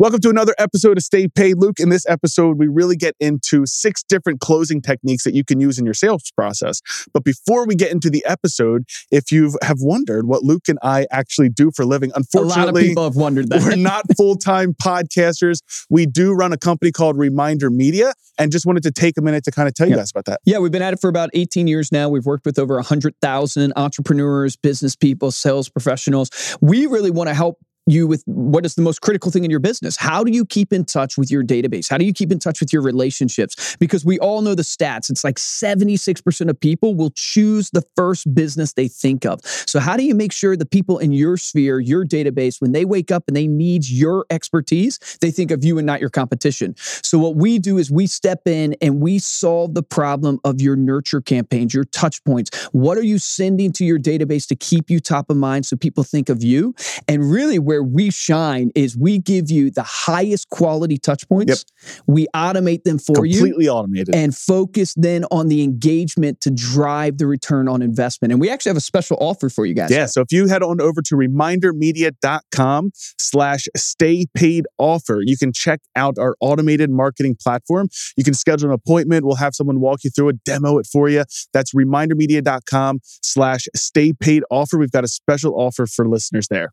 Welcome to another episode of Stay Paid. Luke, in this episode, we really get into six different closing techniques that you can use in your sales process. But before we get into the episode, if you have wondered what Luke and I actually do for a living, unfortunately, a lot of people have wondered that. we're not full time podcasters. We do run a company called Reminder Media and just wanted to take a minute to kind of tell you guys about that. Yeah, we've been at it for about 18 years now. We've worked with over 100,000 entrepreneurs, business people, sales professionals. We really want to help you with what is the most critical thing in your business. How do you keep in touch with your database? How do you keep in touch with your relationships? Because we all know the stats. It's like 76% of people will choose the first business they think of. So, how do you make sure the people in your sphere, your database, when they wake up and they need your expertise, they think of you and not your competition? So, what we do is we step in and we solve the problem of your nurture campaigns, your touch points. What are you sending to your database to keep you top of mind so people think of you? And really, where we shine is we give you the highest quality touch points. We automate them for you Completely automated. and focus then on the engagement to drive the return on investment. And we actually have a special offer for you guys. Yeah, so if you head on over to remindermedia.com slash stay paid offer, you can check out our automated marketing platform. You can schedule an appointment. We'll have someone walk you through it, demo it for you. That's remindermedia.com slash stay paid offer. We've got a special offer for listeners there.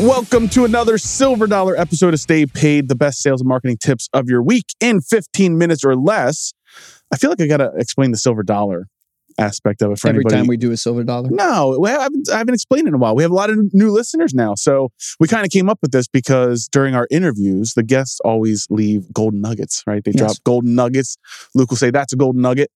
Welcome to another silver dollar episode of Stay Paid, the best sales and marketing tips of your week in 15 minutes or less. I feel like I got to explain the silver dollar aspect of it for Every anybody. time we do a silver dollar. No, we haven't, I haven't explained it in a while. We have a lot of new listeners now. So we kind of came up with this because during our interviews, the guests always leave golden nuggets, right? They Yes. drop golden nuggets. Luke will say, that's a golden nugget.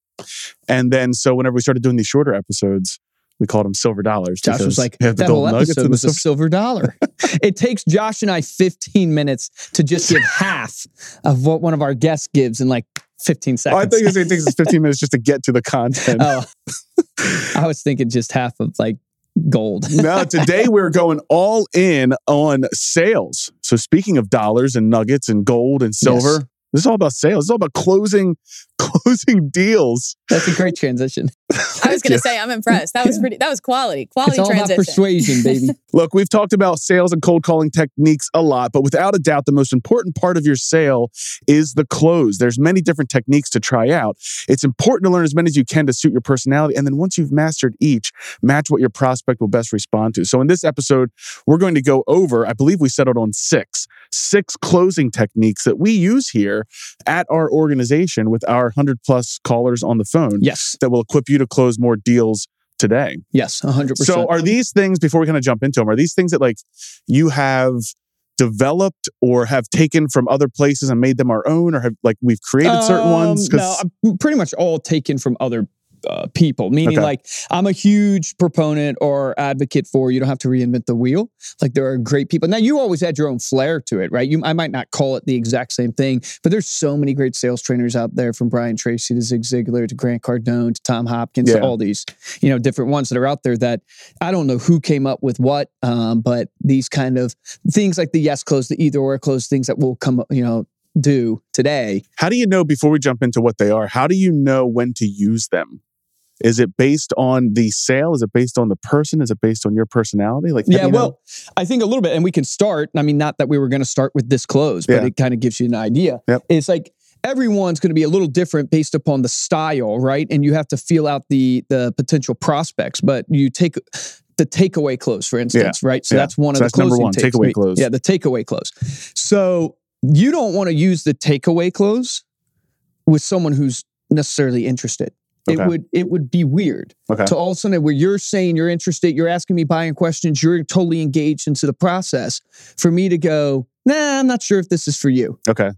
And then, so whenever we started doing these shorter episodes, we called them silver dollars. Josh was like, have the that whole nuggets episode was a silver. dollar. it takes Josh and I 15 minutes to just give half of what one of our guests gives in like 15 Oh, seconds. I think it takes us 15 minutes just to get to the content. oh, I was thinking just half of like gold. no, today we're going all in on sales. So speaking of dollars and nuggets and gold and silver, Yes. this is all about sales. It's all about closing closing deals. That's a great transition. I was going to say, I'm impressed. That was pretty. That was quality. Quality It's all about transition. persuasion, baby. Look, we've talked about sales and cold calling techniques a lot, but without a doubt, the most important part of your sale is the close. There's many different techniques to try out. It's important to learn as many as you can to suit your personality. And then once you've mastered each, match what your prospect will best respond to. So in this episode, we're going to go over, I believe we settled on six, six closing techniques that we use here at our organization with our 100 plus callers on the phone yes. that will equip you to close more deals today. Yes. 100%. So are these things before we kind of jump into them? Are these things that like you have developed or have taken from other places and made them our own, or have like we've created certain ones? Um, No, I'm pretty much all taken from other uh, people. Meaning, Okay. like I'm a huge proponent or advocate for you don't have to reinvent the wheel. Like there are great people. Now you always add your own flair to it, right? You, I might not call it the exact same thing, but there's so many great sales trainers out there, from Brian Tracy to Zig Ziglar to Grant Cardone to Tom Hopkins Yeah. to all these, you know, different ones that are out there. That I don't know who came up with what, um, but these kind of things like the yes close, the either or close, things that will come, you know. Do today, how do you know before we jump into what they are? How do you know when to use them? Is it based on the sale? Is it based on the person? Is it based on your personality? Like, Yeah, you know? well, I think a little bit, and we can start. I mean, not that we were going to start with this close, but Yeah. it kind of gives you an idea. Yep. It's like everyone's going to be a little different based upon the style, right? And you have to feel out the the potential prospects. But you take the takeaway close, for instance, right? So Yeah. that's one So of that's the number one, takes, takeaway close. Yeah, the takeaway close. So you don't want to use the takeaway close with someone who's necessarily interested. Okay. It would it would be weird okay, to all of a sudden where you're saying you're interested, you're asking me buying questions, you're totally engaged into the process. For me to go, nah, I'm not sure if this is for you. okay.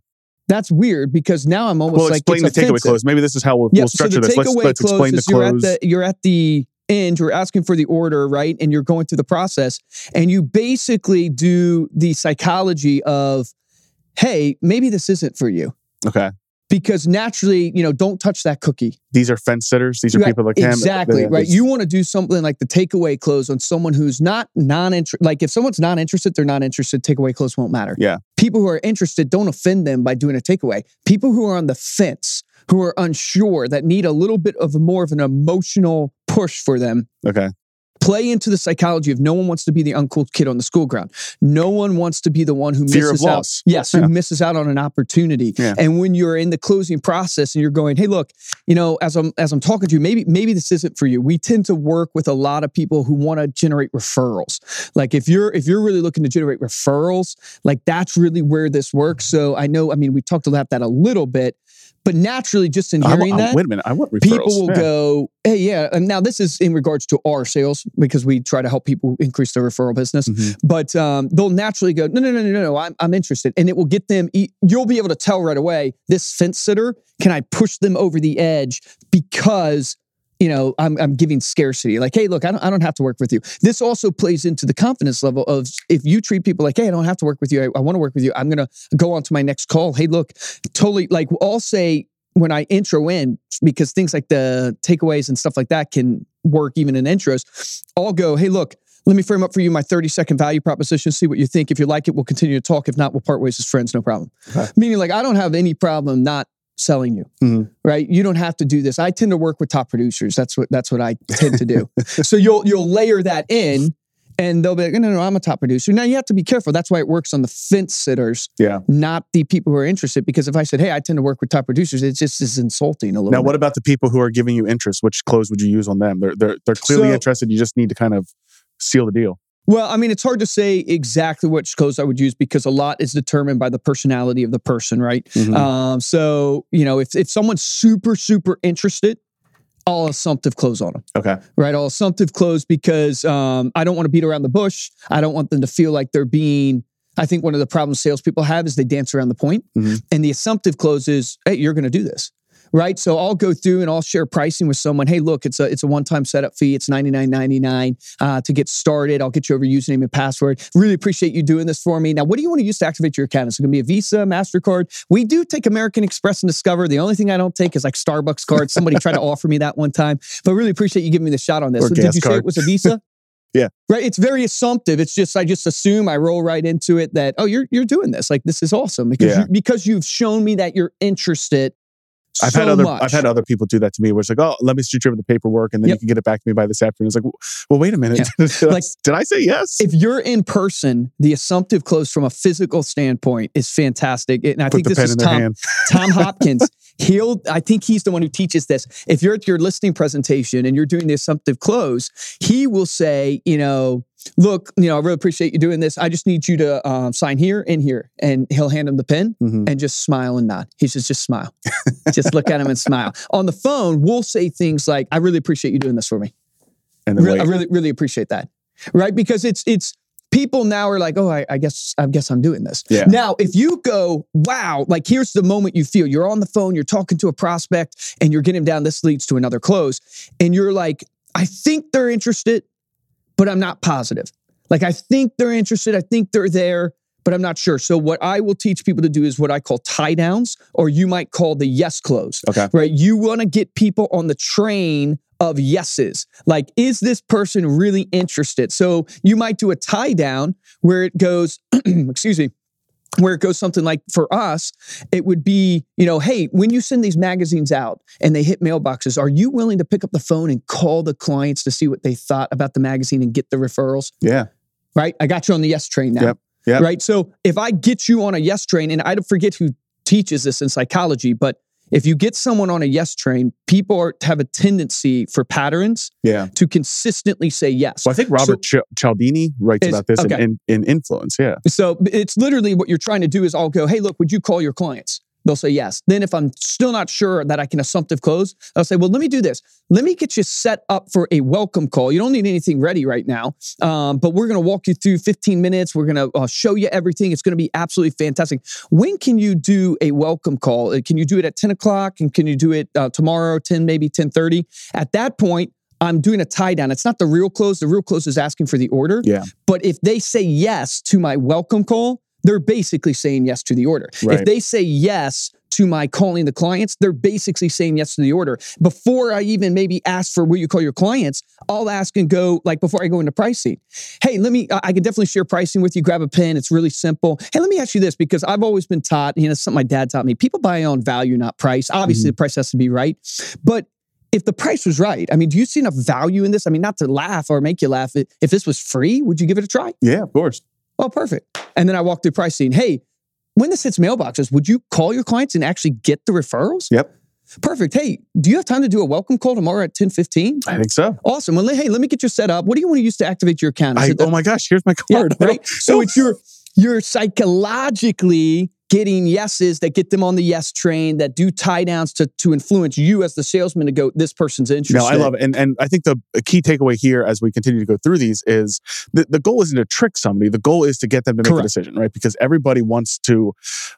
That's weird because now I'm almost Well, like explain the it's takeaway offensive. close. Maybe this is how we'll, Yeah, we'll so the structure this. Let's, let's explain the you're at close. the you're at the end, you're asking for the order, right? And you're going through the process, and you basically do the psychology of, hey, maybe this isn't for you. okay. Because naturally, you know, don't touch that cookie. These are fence sitters. These are Right, people that can exactly they- right. You want to do something like the takeaway clothes on someone who's not non-interested. Like if someone's not interested, they're not interested. Takeaway clothes won't matter. Yeah. People who are interested don't offend them by doing a takeaway. People who are on the fence, who are unsure, that need a little bit of more of an emotional push for them. okay. Play into the psychology of no one wants to be the uncool kid on the school ground. No one wants to be the one who misses out. loss. Yes, Yeah. who misses out on an opportunity. Yeah. And when you're in the closing process and you're going, hey, look, you know, as I'm as I'm talking to you, maybe maybe this isn't for you. We tend to work with a lot of people who want to generate referrals. Like if you're if you're really looking to generate referrals, like that's really where this works. So I know, I mean, we talked about that a little bit, but naturally, just in I hearing that, wait a minute. I want referrals. people will Yeah. go, hey, yeah. And now this is in regards to our sales because we try to help people increase their referral business. Mhm. But um, they'll naturally go, no, no, no, no, no, no, I'm, I'm interested. And it will get them, e- you'll be able to tell right away, this fence sitter, can I push them over the edge because you know, I'm, I'm giving scarcity. Like, hey, look, I don't, I don't have to work with you. This also plays into the confidence level of if you treat people like, hey, I don't have to work with you. I, I want to work with you. I'm going to go on to my next call. Hey, look, totally. Like, I'll say when I intro in, because things like the takeaways and stuff like that can work even in intros, I'll go, hey, look, let me frame up for you my 30 second value proposition. See what you think. If you like it, we'll continue to talk. If not, we'll part ways as friends. No problem. Meaning, like, I don't have any problem not selling you Mhm. right you don't have to do this i tend to work with top producers that's what that's what i tend to do so you'll you'll layer that in and they'll be like no no no i'm a top producer now you have to be careful that's why it works on the fence sitters Yeah. not the people who are interested because if i said hey i tend to work with top producers it just is insulting a little Now, bit. what about the people who are giving you interest? Which clothes would you use on them? They're they're they're clearly So- interested. You just need to kind of seal the deal. Well, I mean, it's hard to say exactly which close I would use because a lot is determined by the personality of the person, right? Mhm. Um, so, you know, if, if someone's super, super interested, I'll assumptive close on them, okay. right? I'll assumptive close because um, I don't want to beat around the bush. I don't want them to feel like they're being. I think one of the problems salespeople have is they dance around the point. Mhm. And the assumptive close is, hey, you're going to do this. Right. So I'll go through and I'll share pricing with someone. Hey, look, it's a it's a one-time setup fee. It's $99.99 uh, to get started. I'll get you over username and password. Really appreciate you doing this for me. Now, what do you want to use to activate your account? Is it gonna be a Visa, MasterCard? We do take American Express and Discover. The only thing I don't take is like Starbucks cards. Somebody tried to offer me that one time, but really appreciate you giving me the shot on this. Or So did you say card. it was a Visa? Yeah. Right. It's very assumptive. It's just I just assume I roll right into it that oh you're you're doing this like this is awesome because Yeah. you, because you've shown me that you're interested. I've so had other much. I've had other people do that to me where it's like, oh, let me shoot you over the paperwork and then Yep. you can get it back to me by this afternoon. It's like, well, wait a minute. did, I, Like- did I say yes? if you're in person, the assumptive close from a physical standpoint is fantastic. And I Put think this is Tom. Tom Hopkins. He'll I think he's the one who teaches this. If you're at your listing presentation and you're doing the assumptive close, he will say, you know, look, you know, I really appreciate you doing this. I just need you to um, sign here and here. And he'll hand him the pen Mhm. and just smile and nod. He says, just smile. just look at him and smile. On the phone, we'll say things like, I really appreciate you doing this for me. And Re- I really, really appreciate that. Right? Because it's it's people now are like, oh, I, I guess I guess I'm doing this. Yeah. Now, if you go, wow, like here's the moment you feel you're on the phone, you're talking to a prospect, and you're getting down. This leads to another close, and you're like, I think they're interested, but I'm not positive. Like I think they're interested. I think they're there. But I'm not sure. So, what I will teach people to do is what I call tie downs, or you might call the yes close Okay. right? You want to get people on the train of yeses. Like, is this person really interested? So you might do a tie down where it goes, excuse me, where it goes something like for us, it would be, you know, hey, when you send these magazines out and they hit mailboxes, are you willing to pick up the phone and call the clients to see what they thought about the magazine and get the referrals? Yeah. Right? I got you on the yes train now. Yep, yep. Right. So if I get you on a yes train, and I forget who teaches this in psychology, but if you get someone on a yes train, people are, have a tendency for patterns Yeah. to consistently say yes. Well, I think Robert Ch- Cialdini writes Is- about this in- okay. in, in Influence. Yeah. So it's literally what you're trying to do is I'll go, hey, look, would you call your clients? They'll say yes. Then if I'm still not sure that I can assumptive close, I'll say, well, let me do this. Let me get you set up for a welcome call. You don't need anything ready right now, um, but we're going to walk you through 15 minutes. We're going to uh, show you everything. It's going to be absolutely fantastic. When can you do a welcome call? Uh, Can you do it at 10 o'clock? And can you do it uh, tomorrow, 10, maybe 10.30? At that point, I'm doing a tie down. It's not the real close. The real close is asking for the order. Yeah. But if they say yes to my welcome call, they're basically saying yes to the order. Right. If they say yes to my calling the clients, they're basically saying yes to the order. Before I even maybe ask for what you call your clients, I'll ask and go, like before I go into pricing, hey, let me, I can definitely share pricing with you. Grab a pen. It's really simple. Hey, let me ask you this because I've always been taught, you know, something my dad taught me people buy on value, not price. Obviously, mm-hmm. the price has to be right. But if the price was right, I mean, do you see enough value in this? I mean, not to laugh or make you laugh. If this was free, would you give it a try? Yeah, of course. Oh, perfect. And then I walk through pricing. Hey, when this hits mailboxes, would you call your clients and actually get the referrals? Yep. Perfect. Hey, do you have time to do a welcome call tomorrow at 10 15? I think so. Awesome. Well, hey, let me get you set up. What do you want to use to activate your account? I, oh my gosh, here's my card. Yeah, right. so it's your you're psychologically getting yeses that get them on the yes train that do tie downs to, to influence you as the salesman to go this person's interested no i love it and, and i think the key takeaway here as we continue to go through these is the, the goal isn't to trick somebody the goal is to get them to make Correct. a decision right because everybody wants to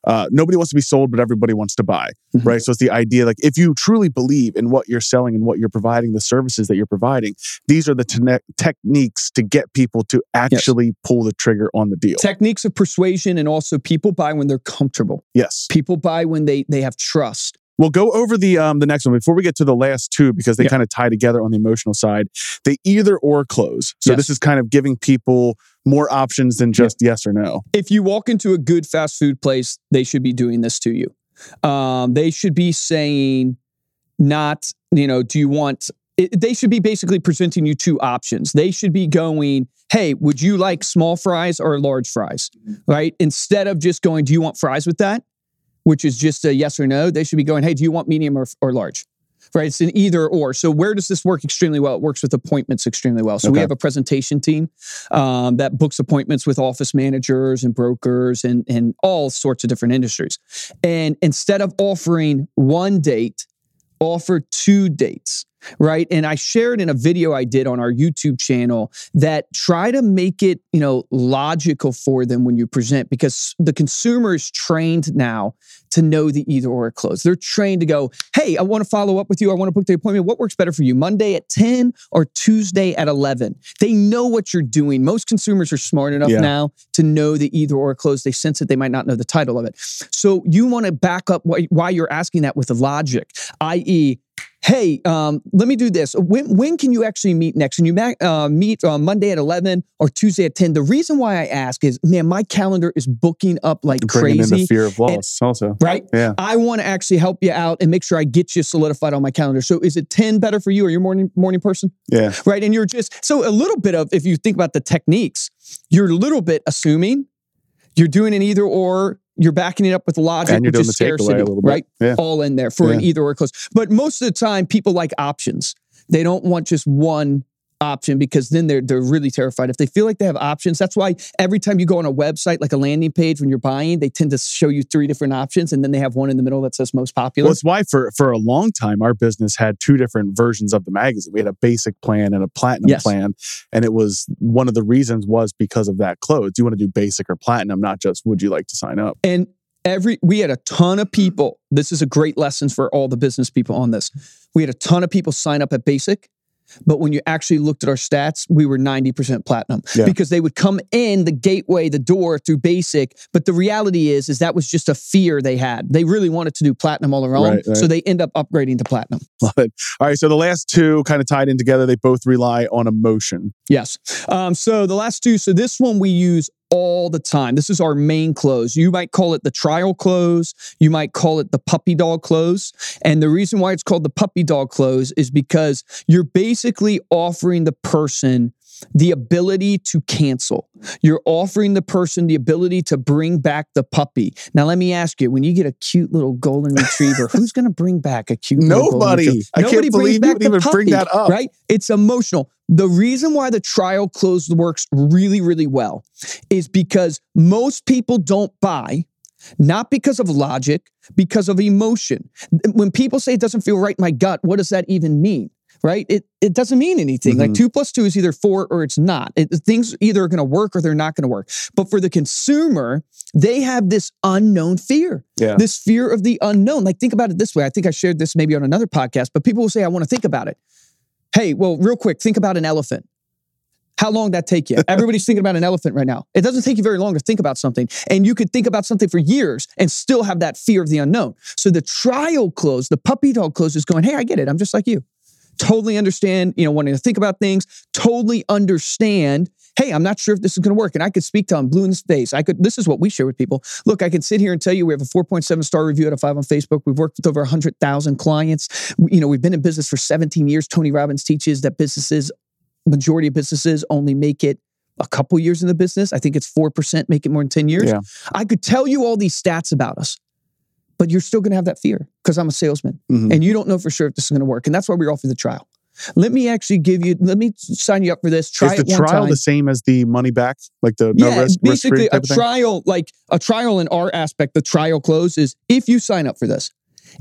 uh, nobody wants to be sold but everybody wants to buy mm-hmm. right so it's the idea like if you truly believe in what you're selling and what you're providing the services that you're providing these are the te- techniques to get people to actually yes. pull the trigger on the deal techniques of persuasion and also people buy when they're comfortable. Yes. People buy when they they have trust. We'll go over the um, the next one before we get to the last two because they yeah. kind of tie together on the emotional side. They either or close. So yes. this is kind of giving people more options than just yeah. yes or no. If you walk into a good fast food place, they should be doing this to you. Um, they should be saying, not you know, do you want it, they should be basically presenting you two options. They should be going, hey, would you like small fries or large fries? Right? Instead of just going, do you want fries with that? Which is just a yes or no. They should be going, hey, do you want medium or, or large? Right? It's an either or. So where does this work extremely well? It works with appointments extremely well. So okay. we have a presentation team um, that books appointments with office managers and brokers and, and all sorts of different industries. And instead of offering one date, offer two dates right? And i shared in a video i did on our youtube channel that try to make it you know logical for them when you present because the consumer is trained now to know the either or close. They're trained to go hey i want to follow up with you. I want to book the appointment. What works better for you monday at 10 or tuesday at 11 they know what you're doing. Most consumers are smart enough yeah. now to know the either or close. They sense it they might not know the title of it. So you want to back up why, why you're asking that with the logic i.e hey, um, let me do this. When, when can you actually meet next? Can you uh, meet on Monday at 11 or Tuesday at 10? The reason why I ask is, man, my calendar is booking up like Bringing crazy. in the fear of loss and, also. Right? Yeah. I want to actually help you out and make sure I get you solidified on my calendar. So is it 10 better for you? Are you a morning, morning person? Yeah. Right? And you're just, so a little bit of, if you think about the techniques, you're a little bit assuming you're doing an either or you're backing it up with logic, and you're which doing is scarcity, right? Yeah. All in there for yeah. an either or close. But most of the time, people like options. They don't want just one option because then they're they're really terrified. If they feel like they have options, that's why every time you go on a website like a landing page when you're buying, they tend to show you three different options and then they have one in the middle that says most popular. Well, it's why for for a long time our business had two different versions of the magazine. We had a basic plan and a platinum yes. plan, and it was one of the reasons was because of that close. Do you want to do basic or platinum, not just would you like to sign up? And every we had a ton of people. This is a great lesson for all the business people on this. We had a ton of people sign up at basic but when you actually looked at our stats, we were 90% platinum yeah. because they would come in the gateway, the door through basic. But the reality is, is that was just a fear they had. They really wanted to do platinum all their own. Right, right. So they end up upgrading to platinum. Love it. All right. So the last two kind of tied in together, they both rely on emotion. Yes. Um, so the last two, so this one we use all the time. This is our main close. You might call it the trial close. You might call it the puppy dog close. And the reason why it's called the puppy dog close is because you're basically offering the person the ability to cancel. You're offering the person the ability to bring back the puppy. Now, let me ask you: when you get a cute little golden retriever, who's going to bring back a cute? Nobody. I Nobody can't believe you would even puppy, bring that up. Right? It's emotional. The reason why the trial close works really, really well is because most people don't buy not because of logic, because of emotion. When people say it doesn't feel right in my gut, what does that even mean? right? It it doesn't mean anything. Mm-hmm. Like two plus two is either four or it's not. It, things either are going to work or they're not going to work. But for the consumer, they have this unknown fear, yeah. this fear of the unknown. Like think about it this way. I think I shared this maybe on another podcast, but people will say, "I want to think about it." Hey, well, real quick, think about an elephant. How long that take you? Everybody's thinking about an elephant right now. It doesn't take you very long to think about something. And you could think about something for years and still have that fear of the unknown. So the trial close, the puppy dog close is going, hey, I get it. I'm just like you. Totally understand, you know, wanting to think about things, totally understand. Hey, I'm not sure if this is going to work. And I could speak to them blue in the face. I could, this is what we share with people. Look, I can sit here and tell you we have a 4.7 star review out of five on Facebook. We've worked with over 100,000 clients. We- You know, we've been in business for 17 years. Tony Robbins teaches that businesses, majority of businesses only make it a couple years in the business. I think it's 4% make it more than 10 years. Yeah. I could tell you all these stats about us, but you're still going to have that fear because I'm a salesman Mhm. and you don't know for sure if this is going to work. And that's why we offer the trial. Let me actually give you, let me sign you up for this. Try is the trial time. the same as the money back, like the no yeah, risk, risk basically type a trial, like a trial in our aspect, the trial close is if you sign up for this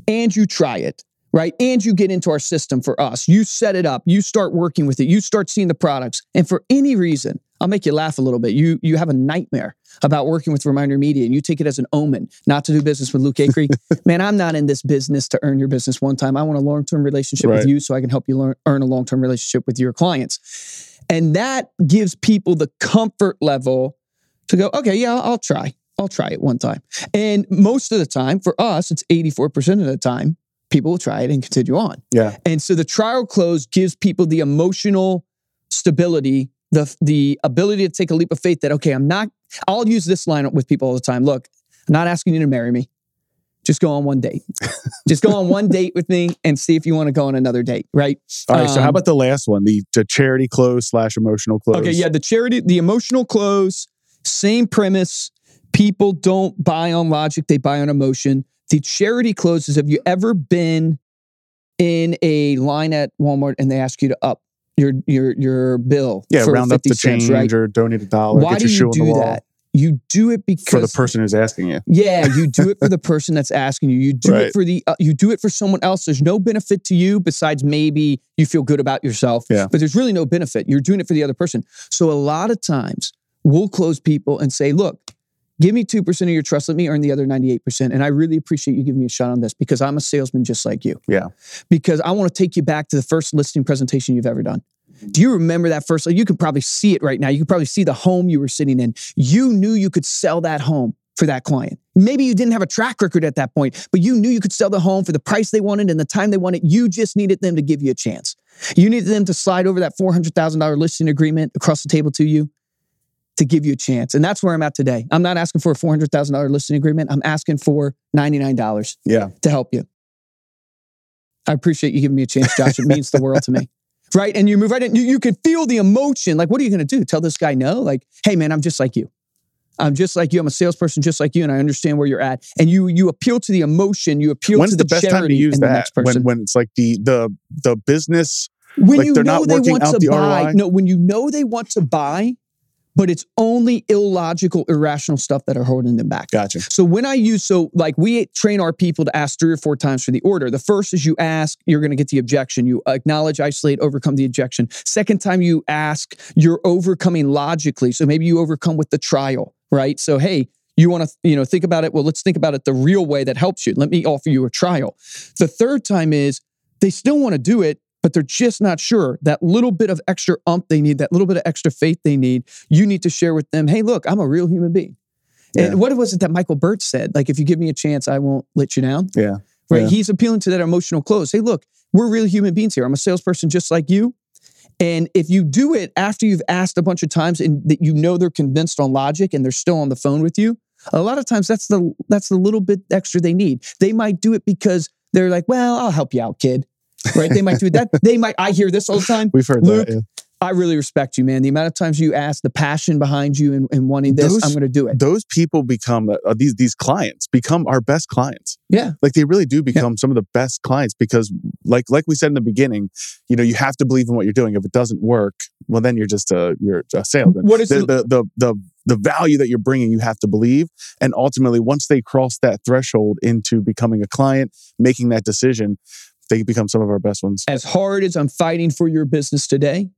and you try it, right? And you get into our system for us, you set it up, you start working with it, you start seeing the products, and for any reason, I'll make you laugh a little bit. You you have a nightmare about working with Reminder Media and you take it as an omen not to do business with Luke Acree. Man, I'm not in this business to earn your business one time. I want a long-term relationship with you so I can help you learn, earn a long-term relationship with your clients. And that gives people the comfort level to go, okay, yeah, I'll try. I'll try it one time. And most of the time, for us, it's 84% of the time, people will try it and continue on. Yeah. And so the trial close gives people the emotional stability, the, the ability to take a leap of faith that, okay, I'm not, I'll use this line with people all the time. Look, I'm not asking you to marry me. Just go on one date. Just go on one date with me and see if you want to go on another date, right? All right. so how Um, about the last one, the, the charity close slash emotional close? Okay, yeah, the charity, the emotional close, same premise. People don't buy on logic, they buy on emotion. The charity closes. Have you ever been in a line at Walmart and they ask you to up your your your bill? Yeah, for round up the cents, change right? or donate a dollar. Why get do your you shoe on do that? You do it because for the person who's asking you. yeah, you do it for the person that's asking you. You do Right. it for the uh, you do it for someone else. There's no benefit to you besides maybe you feel good about yourself. Yeah. But there's really no benefit. You're doing it for the other person. So a lot of times we'll close people and say, "Look, give me 2% of your trust, let me earn the other 98%." And I really appreciate you giving me a shot on this because I'm a salesman just like you. Yeah. Because I want to take you back to the first listing presentation you've ever done. Do you remember that first? You can probably see it right now. You can probably see the home you were sitting in. You knew you could sell that home for that client. Maybe you didn't have a track record at that point, but you knew you could sell the home for the price they wanted and the time they wanted. You just needed them to give you a chance. You needed them to slide over that $400,000 listing agreement across the table to you to give you a chance. And that's where I'm at today. I'm not asking for a $400,000 listing agreement. I'm asking for $99 Yeah. to help you. I appreciate you giving me a chance, Josh. It means the world to me. Right. And you move right in. You, you can feel the emotion. Like, what are you going to do? Tell this guy no? Like, hey, man, I'm just like you. I'm just like you. I'm a salesperson just like you, and I understand where you're at. And you you appeal to the emotion. You appeal When's to the, the, best time to use that? next When person. when it's like the the the business when like you they're know not they want to buy, ROI? no, when you know they want to buy, but it's only illogical, irrational stuff that are holding them back. gotcha. So when I use, so like we train our people to ask three or four times for the order. The first is you ask, you're going to get the objection. You acknowledge, isolate, overcome the objection. Second time you ask, you're overcoming logically. So maybe you overcome with the trial, right? So hey, you want to, you know, think about it. Well, let's think about it the real way that helps you. Let me offer you a trial. The third time is they still want to do it, but they're just not sure. That little bit of extra ump they need, that little bit of extra faith they need, you need to share with them. Hey, look, I'm a real human being. Yeah. And what was it that Michael Burt said? Like, if you give me a chance, I won't let you down. Yeah. Right. Yeah. He's appealing to that emotional close. Hey, look, we're real human beings here. I'm a salesperson just like you. And if you do it after you've asked a bunch of times and that you know they're convinced on logic and they're still on the phone with you, a lot of times that's the that's the little bit extra they need. They might do it because they're like, well, I'll help you out, kid. Right? They might do that. They might. I hear this all the time. We've heard Luke, that. yeah. I really respect you, man. The amount of times you ask, the passion behind you and, and wanting this, Those- I'm going to do it. Those people become uh, these these clients become our best clients. Yeah. Like they really do become some of the best clients because, like like we said in the beginning, you know, you have to believe in what you're doing. If it doesn't work, well, then you're just a you're a salesman. What is the- the the the the value that you're bringing? You have to believe, and ultimately, once they cross that threshold into becoming a client, making that decision, they become some of our best ones. as hard as I'm fighting for your business today,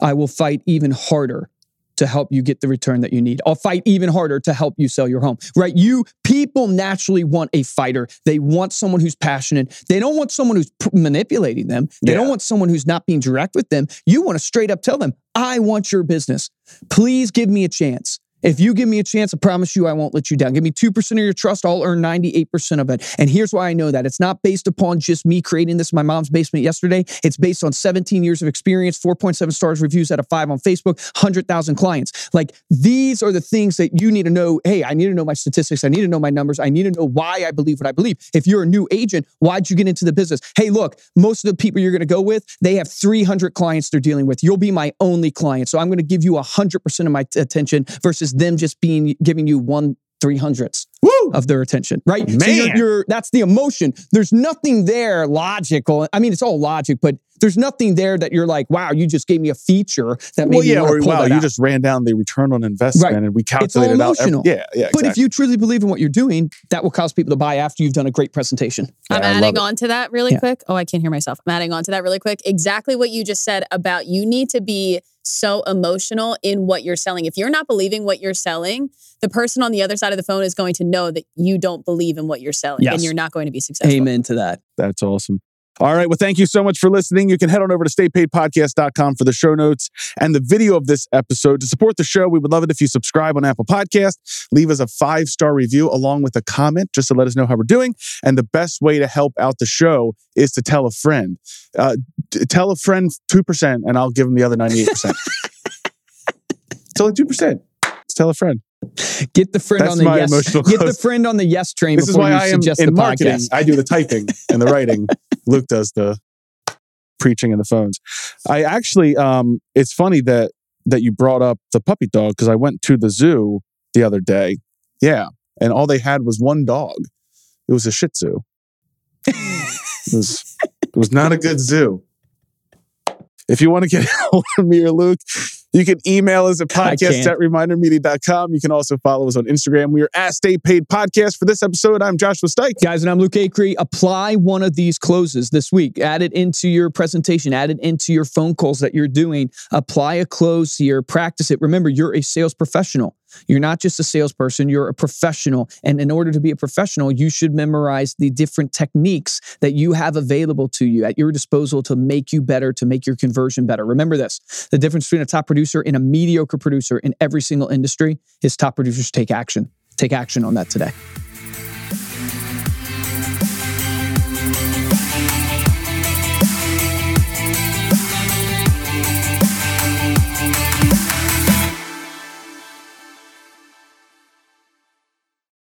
I will fight even harder to help you get the return that you need. I'll fight even harder to help you sell your home, right? You people naturally want a fighter. They want someone who's passionate. They don't want someone who's p- manipulating them. They Yeah. don't want someone who's not being direct with them. You want to straight up tell them, I want your business. Please give me a chance. If you give me a chance, I promise you I won't let you down. Give me 2% of your trust, I'll earn 98% of it. And here's why I know that. It's not based upon just me creating this in my mom's basement yesterday. It's based on 17 years of experience, 4.7 stars reviews out of 5 on Facebook, 100,000 clients. Like these are the things that you need to know. Hey, I need to know my statistics. I need to know my numbers. I need to know why I believe what I believe. If you're a new agent, why'd you get into the business? Hey, look, most of the people you're going to go with, they have 300 clients they're dealing with. You'll be my only client. So I'm going to give you 100% of my t- attention versus them just being giving you one three hundredths of their attention, right? So you're, Man. you're that's the emotion. There's nothing there logical. I mean, it's all logic, but there's nothing there that you're like, wow, you just gave me a feature that made Well, me yeah, want or to pull wow, that you out. just ran down the return on investment Right. and we It's all calculated out. every- emotional. yeah, yeah, But if you truly believe in what you're doing, that will cause people to buy after you've done a great presentation. I'm Yeah, I love adding on to that really Yeah. quick. Oh, I can't hear myself. I'm adding on to that really quick. Exactly what you just said about you need to be so emotional in what you're selling. If you're not believing what you're selling, the person on the other side of the phone is going to know that you don't believe in what you're selling Yes. and you're not going to be successful. Amen to that. That's awesome. All right. Well, thank you so much for listening. You can head on over to staypaidpodcast.com for the show notes and the video of this episode. To support the show, we would love it if you subscribe on Apple Podcast, leave us a five star review along with a comment just to let us know how we're doing. And the best way to help out the show is to tell a friend. Uh, t- tell a friend 2%, and I'll give them the other 98%. it's only 2%. Just tell a friend. Get the friend That's on the yes. Get the friend on the yes train This is before why you I am in the marketing. podcast. I do the typing and the writing. Luke does the preaching and the phones. I actually, um, it's funny that that you brought up the puppy dog because I went to the zoo the other day. Yeah, and all they had was one dog. It was a Shih Tzu. it was it was not a good zoo. If you want to get hold of me or Luke, you can email us at podcast at remindermedia.com. You can also follow us on Instagram. We are at Stay Paid Podcast. For this episode, I'm Joshua Stike. Guys, and I'm Luke Acree. Apply one of these closes this week. Add it into your presentation, add it into your phone calls that you're doing. Apply a close here, practice it. Remember, you're a sales professional. You're not just a salesperson, you're a professional. And in order to be a professional, you should memorize the different techniques that you have available to you at your disposal to make you better, to make your conversion better. Remember this the difference between a top producer and a mediocre producer in every single industry is top producers take action. Take action on that today.